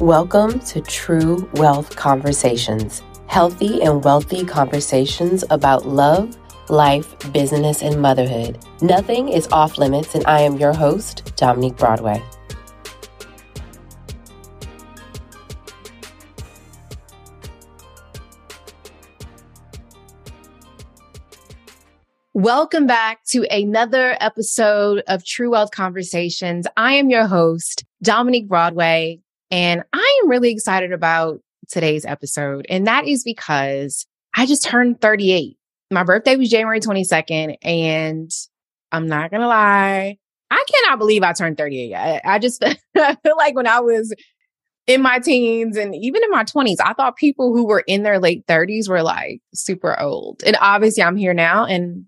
Welcome to True Wealth Conversations, healthy and wealthy conversations about love, life, business, and motherhood. Nothing is off limits, and I am your host, Dominique Broadway. Welcome back to another episode of True Wealth Conversations. I am your host, Dominique Broadway, and I am really excited about today's episode. And that is because I just turned 38. My birthday was January 22nd. And I'm not going to lie, I cannot believe I turned 38. I, I just feel like when I was in my teens and even in my 20s, I thought people who were in their late 30s were like super old. And obviously, I'm here now and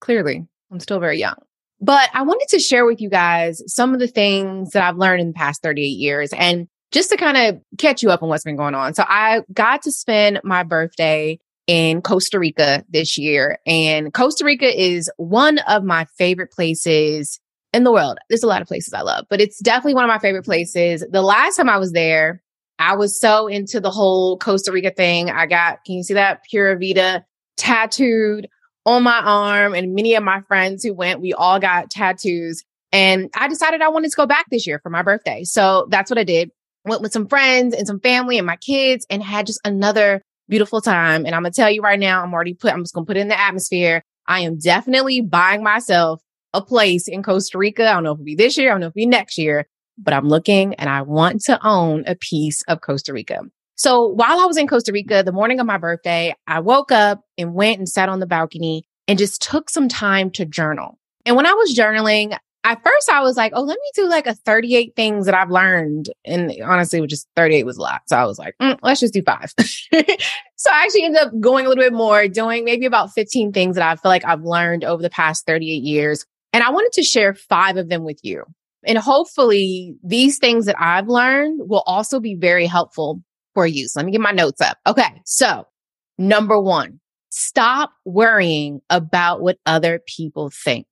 clearly I'm still very young. But I wanted to share with you guys some of the things that I've learned in the past 38 years and just to kind of catch you up on what's been going on. So I got to spend my birthday in Costa Rica this year. And Costa Rica is one of my favorite places in the world. There's a lot of places I love, but it's definitely one of my favorite places. The last time I was there, I was so into the whole Costa Rica thing. I got, can you see that Pura Vida tattooed on my arm? And many of my friends who went, we all got tattoos. And I decided I wanted to go back this year for my birthday. So that's what I did went with some friends and some family and my kids and had just another beautiful time. And I'm going to tell you right now, I'm already put, I'm just going to put it in the atmosphere. I am definitely buying myself a place in Costa Rica. I don't know if it'll be this year. I don't know if it'll be next year, but I'm looking and I want to own a piece of Costa Rica. So while I was in Costa Rica, the morning of my birthday, I woke up and went and sat on the balcony and just took some time to journal. And when I was journaling, at first I was like, oh, let me do like a 38 things that I've learned. And honestly, was just 38 was a lot. So I was like, mm, let's just do five. so I actually ended up going a little bit more, doing maybe about 15 things that I feel like I've learned over the past 38 years. And I wanted to share five of them with you. And hopefully these things that I've learned will also be very helpful for you. So let me get my notes up. Okay. So number one, stop worrying about what other people think.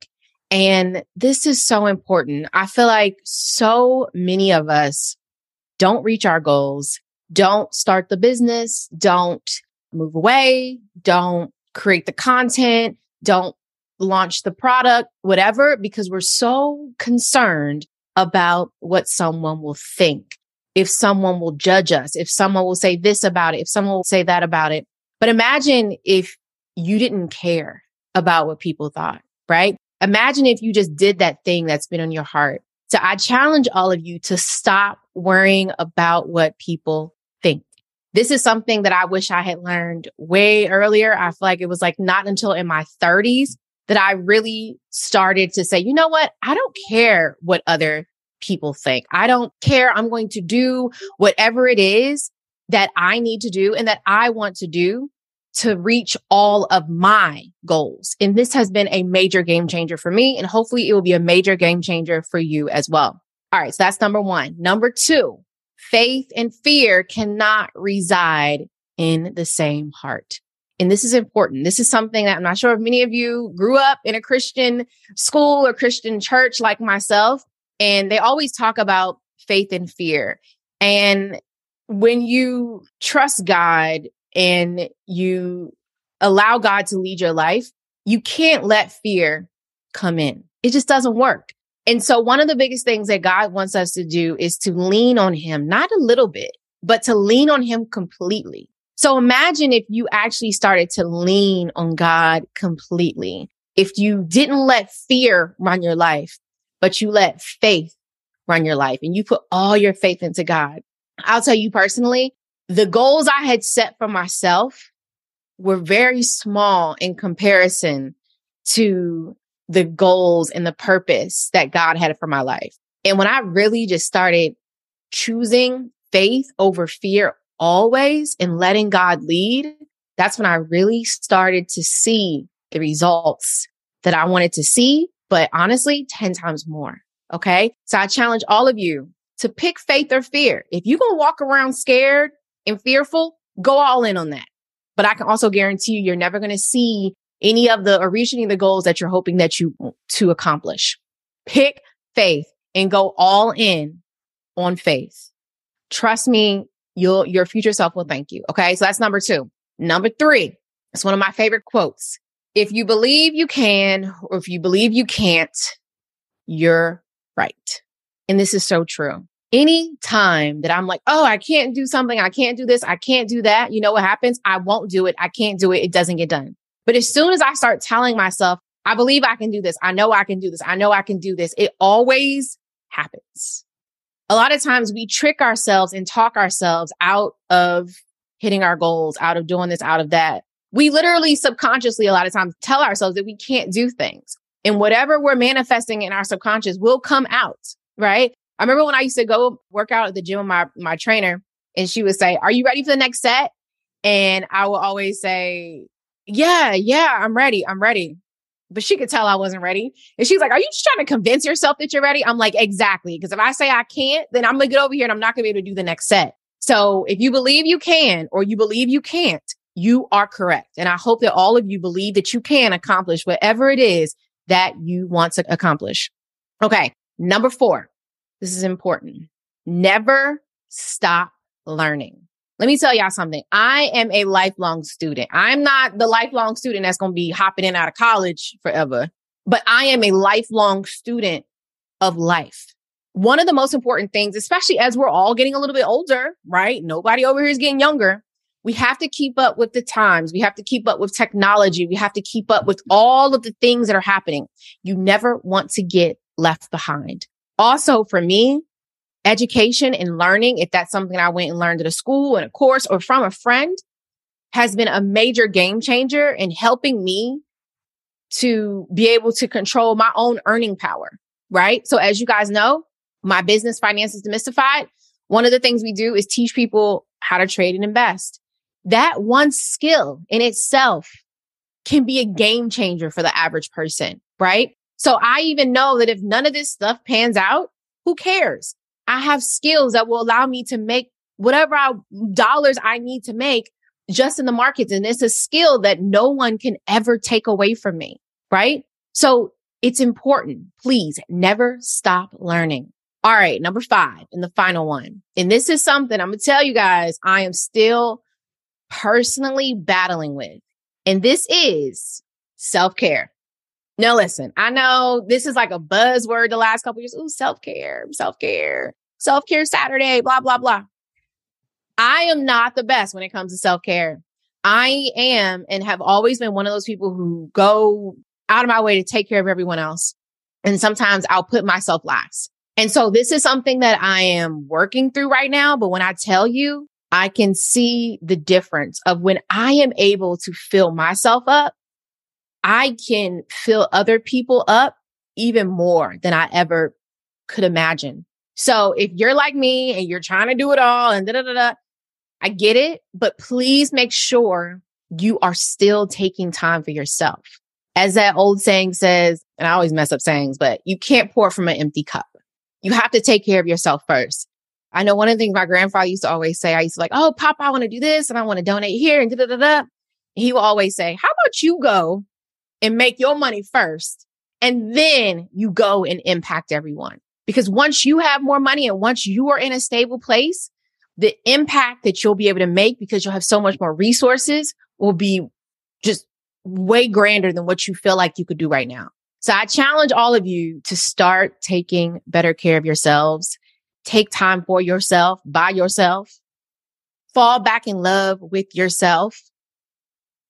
And this is so important. I feel like so many of us don't reach our goals, don't start the business, don't move away, don't create the content, don't launch the product, whatever, because we're so concerned about what someone will think. If someone will judge us, if someone will say this about it, if someone will say that about it. But imagine if you didn't care about what people thought, right? Imagine if you just did that thing that's been on your heart. So I challenge all of you to stop worrying about what people think. This is something that I wish I had learned way earlier. I feel like it was like not until in my 30s that I really started to say, you know what? I don't care what other people think. I don't care. I'm going to do whatever it is that I need to do and that I want to do to reach all of my goals. And this has been a major game changer for me. And hopefully it will be a major game changer for you as well. All right. So that's number one. Number two, faith and fear cannot reside in the same heart. And this is important. This is something that I'm not sure if many of you grew up in a Christian school or Christian church like myself. And they always talk about faith and fear. And when you trust God and you allow God to lead your life, you can't let fear come in. It just doesn't work. And so one of the biggest things that God wants us to do is to lean on him, not a little bit, but to lean on him completely. So imagine if you actually started to lean on God completely. If you didn't let fear run your life, but you let faith run your life and you put all your faith into God. I'll tell you personally, the goals I had set for myself were very small in comparison to the goals and the purpose that God had for my life. And when I really just started choosing faith over fear always and letting God lead, that's when I really started to see the results that I wanted to see, but honestly, 10 times more. Okay. So I challenge all of you to pick faith or fear. If you're going to walk around scared and fearful, go all in on that. But I can also guarantee you, you're never going to see any of the or reach any of the goals that you're hoping that you to accomplish. Pick faith and go all in on faith. Trust me, you'll, your future self will thank you. Okay. So that's number two. Number three, it's one of my favorite quotes. If you believe you can, or if you believe you can't, you're right. And this is so true. Any time that I'm like, oh, I can't do something, I can't do this, I can't do that, you know what happens? I won't do it. I can't do it. It doesn't get done. But as soon as I start telling myself, I believe I can do this, I know I can do this, I know I can do this, it always happens. A lot of times we trick ourselves and talk ourselves out of hitting our goals, out of doing this, out of that. We literally subconsciously, a lot of times, tell ourselves that we can't do things. And whatever we're manifesting in our subconscious will come out, right? I remember when I used to go work out at the gym with my, my trainer, and she would say, Are you ready for the next set? And I would always say, Yeah, yeah, I'm ready. I'm ready. But she could tell I wasn't ready. And she's like, Are you just trying to convince yourself that you're ready? I'm like, Exactly. Because if I say I can't, then I'm going to get over here and I'm not going to be able to do the next set. So if you believe you can or you believe you can't, you are correct. And I hope that all of you believe that you can accomplish whatever it is that you want to accomplish. Okay. Number four. This is important. Never stop learning. Let me tell y'all something. I am a lifelong student. I'm not the lifelong student that's going to be hopping in out of college forever, but I am a lifelong student of life. One of the most important things, especially as we're all getting a little bit older, right? Nobody over here is getting younger. We have to keep up with the times. We have to keep up with technology. We have to keep up with all of the things that are happening. You never want to get left behind. Also, for me, education and learning, if that's something I went and learned at a school and a course or from a friend, has been a major game changer in helping me to be able to control my own earning power. Right. So as you guys know, my business finances demystified. One of the things we do is teach people how to trade and invest. That one skill in itself can be a game changer for the average person, right? So I even know that if none of this stuff pans out, who cares? I have skills that will allow me to make whatever I, dollars I need to make just in the markets. And it's a skill that no one can ever take away from me. Right. So it's important. Please never stop learning. All right. Number five and the final one. And this is something I'm going to tell you guys I am still personally battling with. And this is self care. Now, listen, I know this is like a buzzword the last couple years. Ooh, self care, self care, self care Saturday, blah, blah, blah. I am not the best when it comes to self care. I am and have always been one of those people who go out of my way to take care of everyone else. And sometimes I'll put myself last. And so this is something that I am working through right now. But when I tell you, I can see the difference of when I am able to fill myself up I can fill other people up even more than I ever could imagine. So if you're like me and you're trying to do it all and da da da da, I get it, but please make sure you are still taking time for yourself. As that old saying says, and I always mess up sayings, but you can't pour from an empty cup. You have to take care of yourself first. I know one of the things my grandfather used to always say, I used to like, oh, Pop, I want to do this and I want to donate here and da da da da. He will always say, how about you go and make your money first. And then you go and impact everyone. Because once you have more money and once you are in a stable place, the impact that you'll be able to make because you'll have so much more resources will be just way grander than what you feel like you could do right now. So I challenge all of you to start taking better care of yourselves. Take time for yourself, by yourself. Fall back in love with yourself.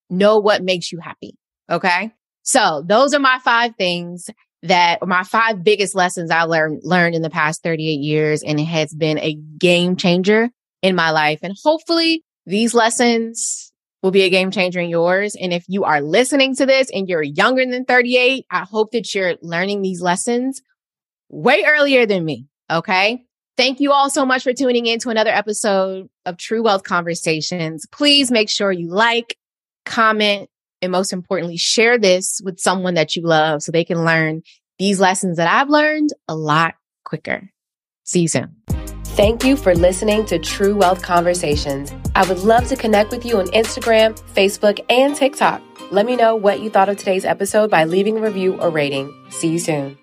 Know what makes you happy. Okay. So those are my five things that my five biggest lessons I learned learned in the past 38 years and it has been a game changer in my life. And hopefully these lessons will be a game changer in yours. And if you are listening to this and you're younger than 38 I hope that you're learning these lessons way earlier than me okay? Thank you all so much for tuning in to another episode of True Wealth Conversations. Please make sure you like, comment, and most importantly, share this with someone that you love so they can learn these lessons that I've learned a lot quicker. See you soon. Thank you for listening to True Wealth Conversations. I would love to connect with you on Instagram, Facebook, and TikTok. Let me know what you thought of today's episode by leaving a review or rating. See you soon.